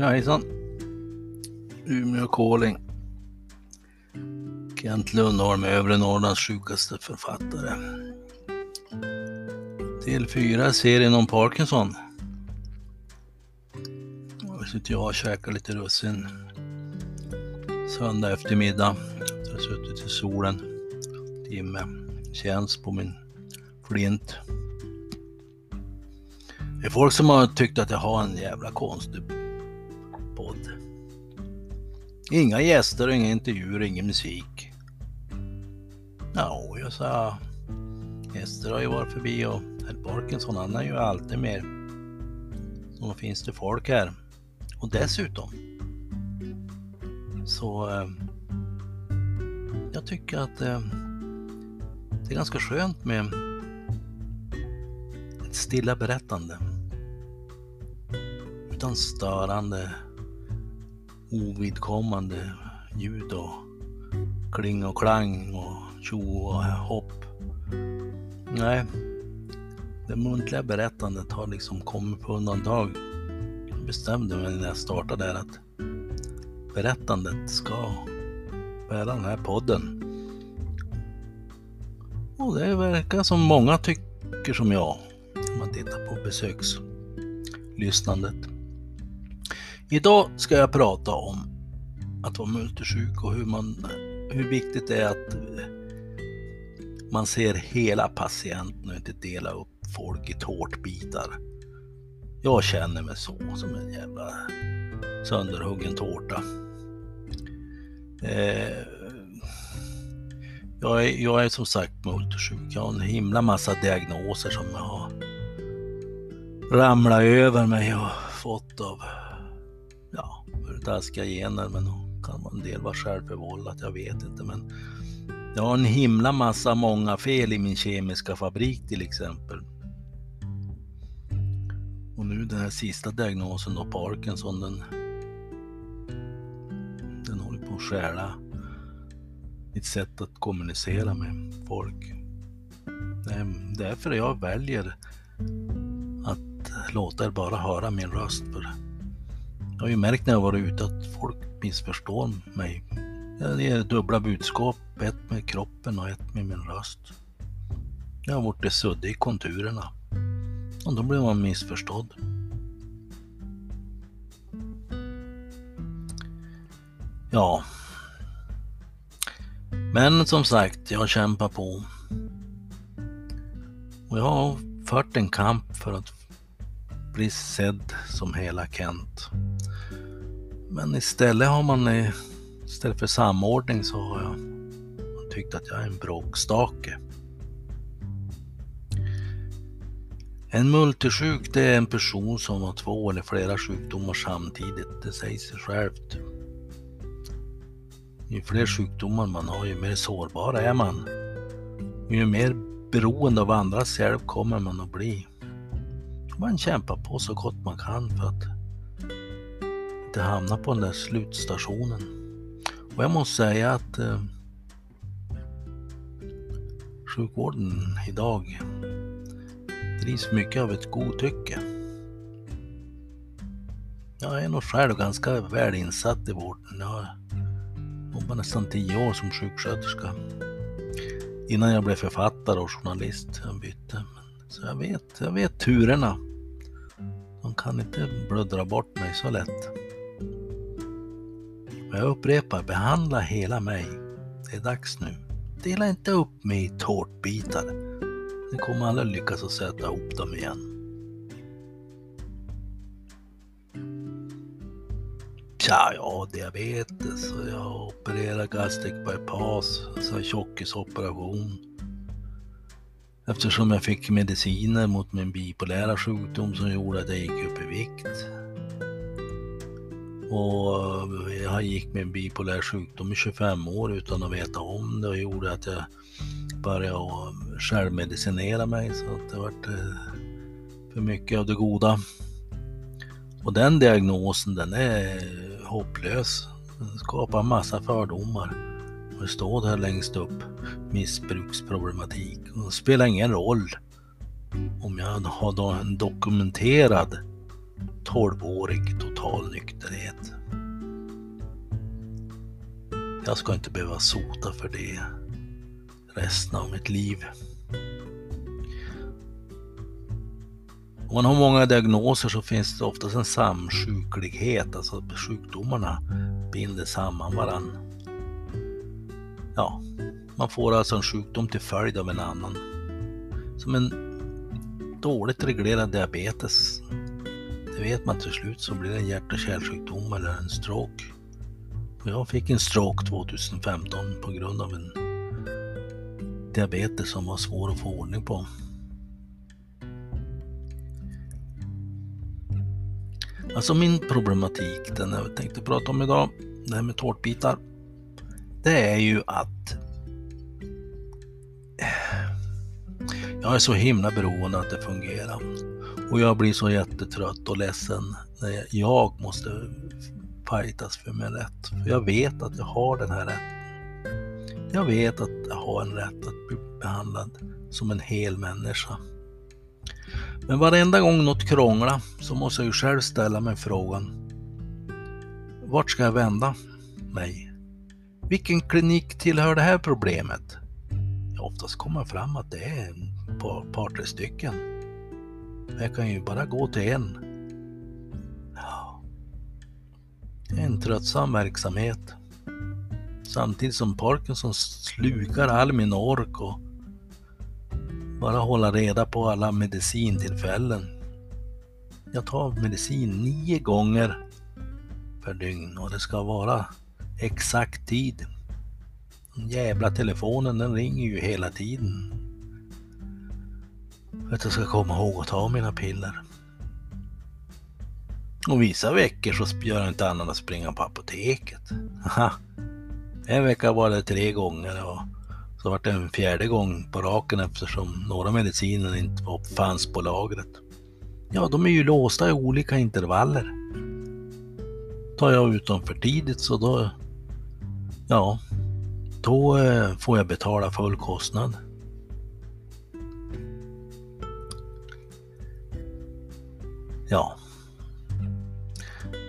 Ja, hejsan. Umeå Calling. Kent Lundholm, övre Norrlands sjukaste författare. Del 4, serien om Parkinson. Nu sitter jag och käkar lite russin. Söndag eftermiddag. Jag har suttit i solen. Timme. Känns på min flint. Det är folk som har tyckt att jag har en jävla konstig. Inga gäster, inga intervjuer, ingen musik. Ja, jag sa gäster har ju varit förbi och herr Parkinson han är ju alltid med. Så finns det folk här. Och dessutom så eh, jag tycker att eh, det är ganska skönt med ett stilla berättande. Utan störande, ovidkommande ljud och kling och klang och tjo och hopp. Nej, det muntliga berättandet har liksom kommit på undantag. Jag bestämde mig när jag startade här att berättandet ska bära den här podden. Och det verkar som många tycker som jag om man tittar på besökslyssnandet. Idag ska jag prata om att vara multisjuk och hur, man, hur viktigt det är att eh, man ser hela patienten och inte delar upp folk i tårtbitar. Jag känner mig så, som en jävla sönderhuggen tårta. Eh, jag, är, jag är som sagt multisjuk. Jag har en himla massa diagnoser som jag har ramlat över mig och fått av ja, taskiga gener. Men kan en del vara självförvållat, jag vet inte. Men jag har en himla massa många fel i min kemiska fabrik till exempel. Och nu den här sista diagnosen då, Parkinson, den, den håller på att stjäla mitt sätt att kommunicera med folk. Det är därför jag väljer att låta er bara höra min röst. För jag har ju märkt när jag varit ute att folk missförstår mig. Det är dubbla budskap, ett med kroppen och ett med min röst. Jag har varit suddig i konturerna. Och då blir man missförstådd. Ja. Men som sagt, jag kämpar på. Och jag har fört en kamp för att bli sedd som hela Kent. Men istället har man, eh, istället för samordning så har jag tyckt att jag är en bråkstake. En multisjuk det är en person som har två eller flera sjukdomar samtidigt. Det säger sig självt. Ju fler sjukdomar man har, ju mer sårbar är man. Ju mer beroende av andras hjälp kommer man att bli. Man kämpar på så gott man kan för att inte hamna på den där slutstationen. Och jag måste säga att eh, sjukvården idag drivs mycket av ett godtycke. Jag är nog själv ganska väl insatt i vården. Jag har jobbat nästan tio år som sjuksköterska innan jag blev författare och journalist. Jag bytte. Så jag vet, jag vet turerna. De kan inte bluddra bort mig så lätt. Och jag upprepar, behandla hela mig. Det är dags nu. Dela inte upp mig i tårtbitar. Ni kommer aldrig lyckas att sätta ihop dem igen. Tja, jag har diabetes och jag har opererat gastric bypass, alltså tjockisoperation. Eftersom jag fick mediciner mot min bipolära sjukdom som gjorde att jag gick upp i vikt. Och eh, jag gick med en bipolär sjukdom i 25 år utan att veta om det och gjorde att jag började självmedicinera mig så att det vart eh, för mycket av det goda. Och den diagnosen den är hopplös. Den skapar massa fördomar. Och det står där längst upp, missbruksproblematik. Och det spelar ingen roll om jag har en dokumenterad 12-årig total nykterhet. Jag ska inte behöva sota för det resten av mitt liv. Om man har många diagnoser så finns det oftast en samsjuklighet, alltså att sjukdomarna binder samman varandra. Ja, man får alltså en sjukdom till följd av en annan. Som en dåligt reglerad diabetes. Det vet man till slut så blir det en hjärt och kärlsjukdom eller en stroke. Jag fick en stroke 2015 på grund av en diabetes som var svår att få ordning på. Alltså min problematik, den jag tänkte prata om idag, det här med tårtbitar, det är ju att eh, jag är så himla beroende att det fungerar. Och jag blir så jättetrött och ledsen när jag måste fightas för min rätt. För jag vet att jag har den här rätten. Jag vet att jag har en rätt att bli behandlad som en hel människa. Men varenda gång något krånglar så måste jag ju själv ställa mig frågan. Vart ska jag vända mig? Vilken klinik tillhör det här problemet? Ja, oftast kommer fram att det är ett par, tre stycken. Jag kan ju bara gå till en. En tröttsam verksamhet. Samtidigt som Parkinson slukar all min ork och bara hålla reda på alla medicintillfällen. Jag tar medicin nio gånger per dygn och det ska vara exakt tid. Den jävla telefonen den ringer ju hela tiden. För att jag ska komma ihåg att ta mina piller. Och vissa veckor så gör jag inte annat än att springa på apoteket. Aha. En vecka var det tre gånger och så vart det en fjärde gång på raken eftersom några mediciner inte fanns på lagret. Ja, de är ju låsta i olika intervaller. Tar jag ut dem för tidigt så då, ja, då eh, får jag betala full kostnad. Ja,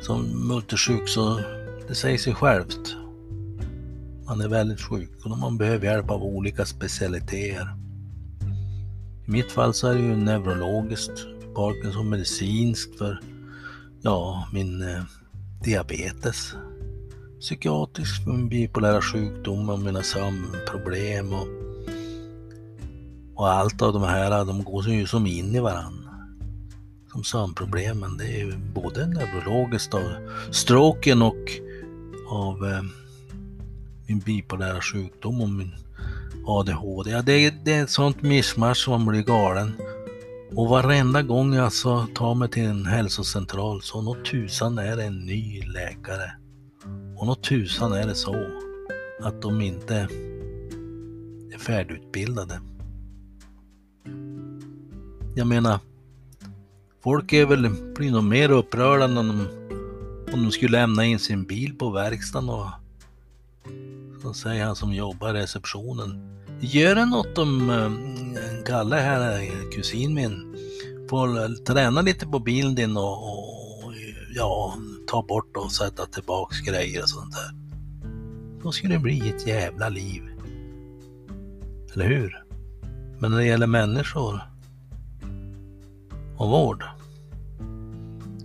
som multisjuk så det säger sig självt man är väldigt sjuk och man behöver hjälp av olika specialiteter. I mitt fall så är det ju neurologiskt, Parkinson medicinskt för ja, min eh, diabetes. Psykiatrisk för min bipolära sjukdom och mina sömnproblem och, och allt av de här, de går ju som in i varandra de sömnproblemen, det är ju både neurologiskt av stroken och av eh, min bipolära sjukdom och min ADHD. Ja, det, det är ett sånt mischmasch som man blir galen. Och varenda gång jag alltså tar mig till en hälsocentral så något tusan är det en ny läkare. Och något tusan är det så att de inte är färdigutbildade. Jag menar, folk är väl, blir nog mer upprörda om de, om de skulle lämna in sin bil på verkstaden och så säger han som jobbar i receptionen. Gör det något om eh, Kalle här, kusin min, får träna lite på bilen din och, och ja, ta bort och sätta tillbaks grejer och sånt där. Då skulle det bli ett jävla liv. Eller hur? Men när det gäller människor och vård,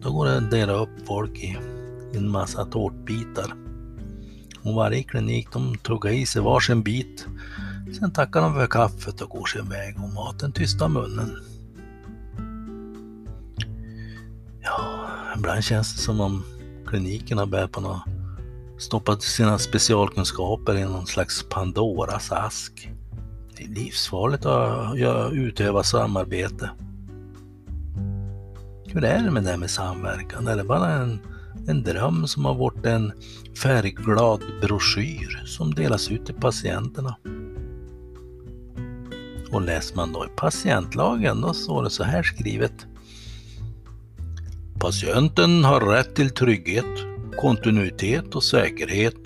då går det att dela upp folk i en massa tårtbitar. Och varje klinik de tuggar i sig varsin bit. Sen tackar de för kaffet och går sin väg och maten tystar munnen. Ja, ibland känns det som om klinikerna bär på något stoppat sina specialkunskaper i någon slags Pandoras ask. Det är livsfarligt att utöva samarbete. Hur är det med det här med samverkan? Är det bara en en dröm som har varit en färgglad broschyr som delas ut till patienterna. Och läser man då i patientlagen då står det så här skrivet. Patienten har rätt till trygghet, kontinuitet och säkerhet.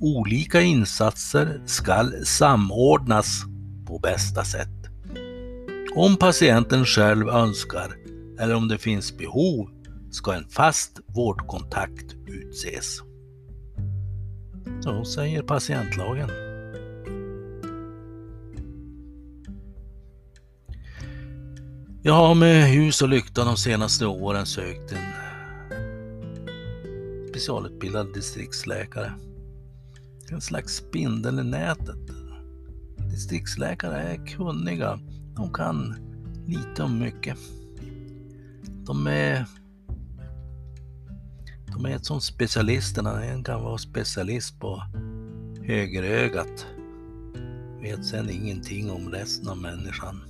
Olika insatser skall samordnas på bästa sätt. Om patienten själv önskar eller om det finns behov ska en fast vårdkontakt utses. Så säger patientlagen. Jag har med ljus och lykta de senaste åren sökt en specialutbildad distriktsläkare. En slags spindel i nätet. Distriktsläkare är kunniga. De kan lite om mycket. De är de är som specialisterna. En kan vara specialist på högerögat. Vet sen ingenting om resten av människan.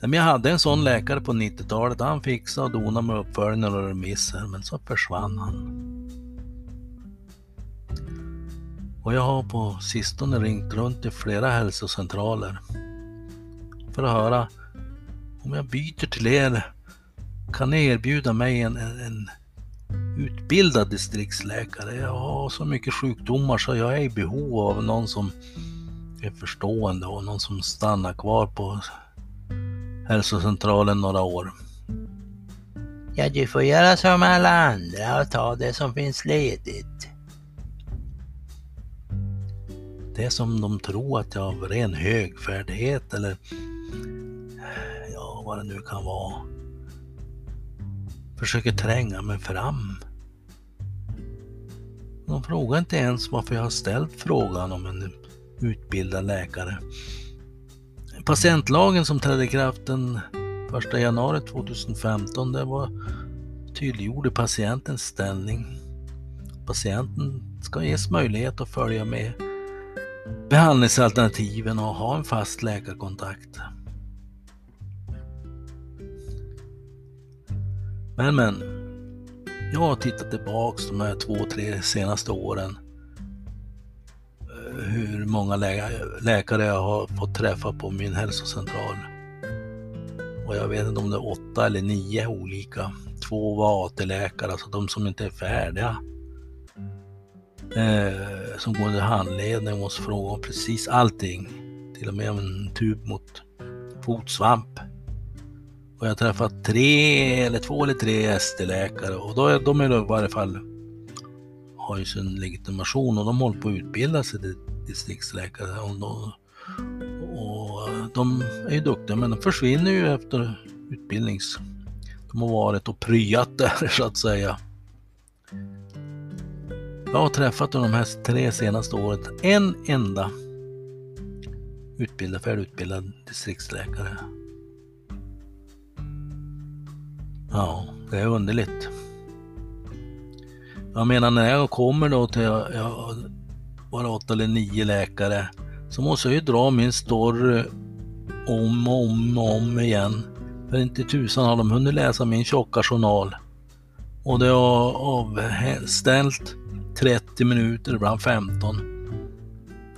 Men jag hade en sån läkare på 90-talet. Han fixade och donade med uppföljningar och remisser, men så försvann han. Och jag har på sistone ringt runt till flera hälsocentraler för att höra om jag byter till er, kan ni erbjuda mig en, en, en utbildad distriktsläkare? Jag har så mycket sjukdomar så jag är i behov av någon som är förstående och någon som stannar kvar på hälsocentralen några år. Ja, du får göra som alla andra och ta det som finns ledigt. Det som de tror att jag har ren högfärdighet eller ja, vad det nu kan vara. Försöker tränga mig fram. De frågar inte ens varför jag har ställt frågan om en utbildad läkare. Patientlagen som trädde i kraft den 1 januari 2015, det var tydliggjorde patientens ställning. Patienten ska ges möjlighet att följa med behandlingsalternativen och ha en fast läkarkontakt. Men men, jag har tittat tillbaks de här två, tre senaste åren eh, hur många lä läkare jag har fått träffa på min hälsocentral. Och jag vet inte om det är åtta eller nio olika. Två var AT-läkare, alltså de som inte är färdiga. Eh, som går under handledning och måste fråga om precis allting. Till och med om en tub mot fotsvamp. Och jag har träffat tre eller två eller tre ST-läkare och då är de är i varje fall har ju sin legitimation och de håller på att utbilda sig till distriktsläkare. Och de, och de är ju duktiga men de försvinner ju efter utbildnings... De har varit och pryat där så att säga. Jag har träffat de här tre senaste åren en enda utbildad, färdigutbildad distriktsläkare. Ja, det är underligt. Jag menar när jag kommer då till, jag var åtta eller nio läkare, så måste jag ju dra min story om och om och om igen. För inte tusan har de hunnit läsa min tjocka journal. Och det har avställt 30 minuter, ibland 15.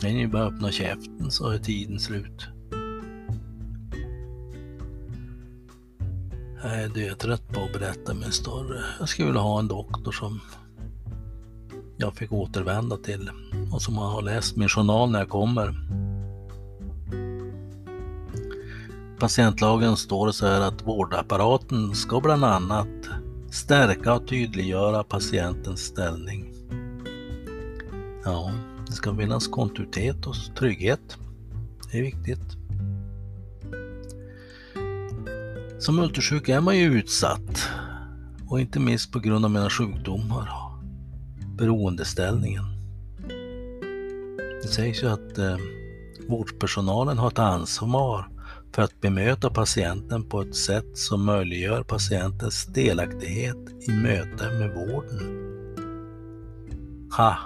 När ni bara öppna käften så är tiden slut. Jag är dötrött på att berätta min story. Jag skulle vilja ha en doktor som jag fick återvända till och som har läst min journal när jag kommer. Patientlagen står det så här att vårdapparaten ska bland annat stärka och tydliggöra patientens ställning. Ja, det ska finnas kontinuitet och trygghet. Det är viktigt. Som multisjuk är man ju utsatt och inte minst på grund av mina sjukdomar och beroendeställningen. Det sägs ju att eh, vårdpersonalen har ett ansvar för att bemöta patienten på ett sätt som möjliggör patientens delaktighet i möte med vården. Ha!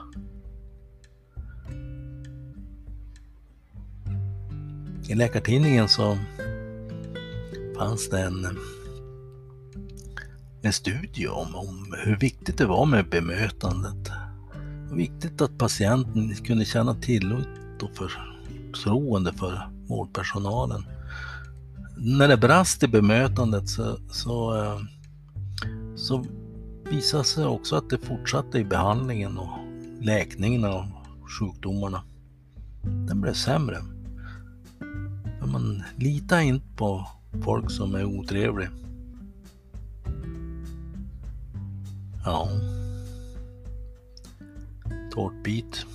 I Läkartidningen så fanns det en en studie om, om hur viktigt det var med bemötandet. Viktigt att patienten kunde känna tillit och förtroende för vårdpersonalen. När det brast i bemötandet så, så, eh, så visade sig också att det fortsatte i behandlingen och läkningen av sjukdomarna. Den blev sämre. Man litar inte på folk som är otrevliga. Ja. Tårtbit.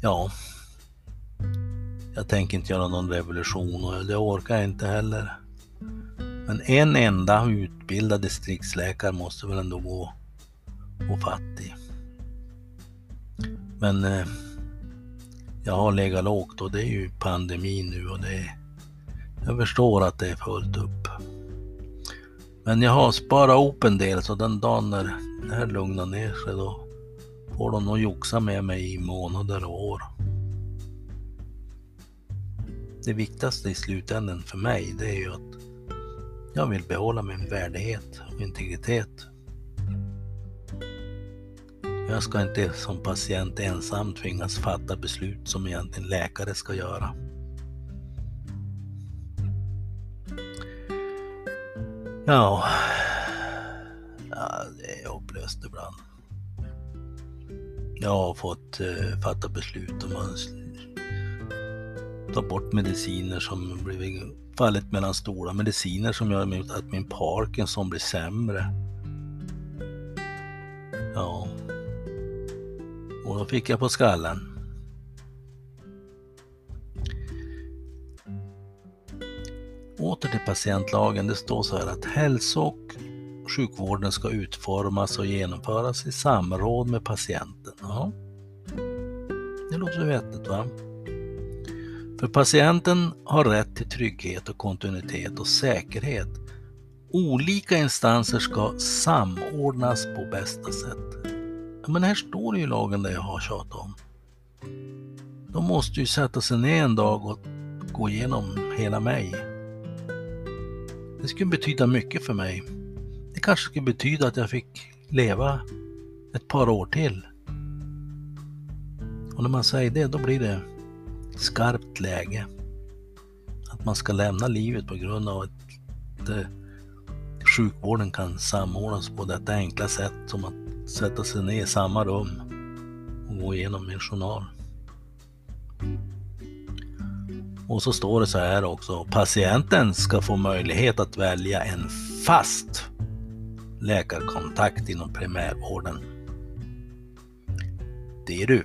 Ja. Jag tänker inte göra någon revolution och det orkar jag inte heller. Men en enda utbildad distriktsläkare måste väl ändå gå, och fatt i. Men eh, jag har legat lågt och det är ju pandemin nu och det jag förstår att det är fullt upp. Men jag har sparat upp en del så den dagen när det här lugnar ner sig då får de nog joxa med mig i månader och år. Det viktigaste i slutändan för mig det är ju att jag vill behålla min värdighet och integritet. Jag ska inte som patient ensam tvingas fatta beslut som egentligen läkare ska göra. Ja, ja det är hopplöst ibland. Jag har fått eh, fatta beslut om att ta bort mediciner som blivit fallit mellan stolar. Mediciner som gör att min Parkinson blir sämre. Då fick jag på skallen. Åter till patientlagen. Det står så här att hälso och sjukvården ska utformas och genomföras i samråd med patienten. Ja. Det låter vettigt va? För patienten har rätt till trygghet och kontinuitet och säkerhet. Olika instanser ska samordnas på bästa sätt. Men här står det ju lagen det jag har tjatat om. De måste ju sätta sig ner en dag och gå igenom hela mig. Det skulle betyda mycket för mig. Det kanske skulle betyda att jag fick leva ett par år till. Och när man säger det, då blir det skarpt läge. Att man ska lämna livet på grund av att eh, sjukvården kan samordnas på detta enkla sätt som att sätta sig ner i samma rum och gå igenom min journal. Och så står det så här också, patienten ska få möjlighet att välja en fast läkarkontakt inom primärvården. Det är du.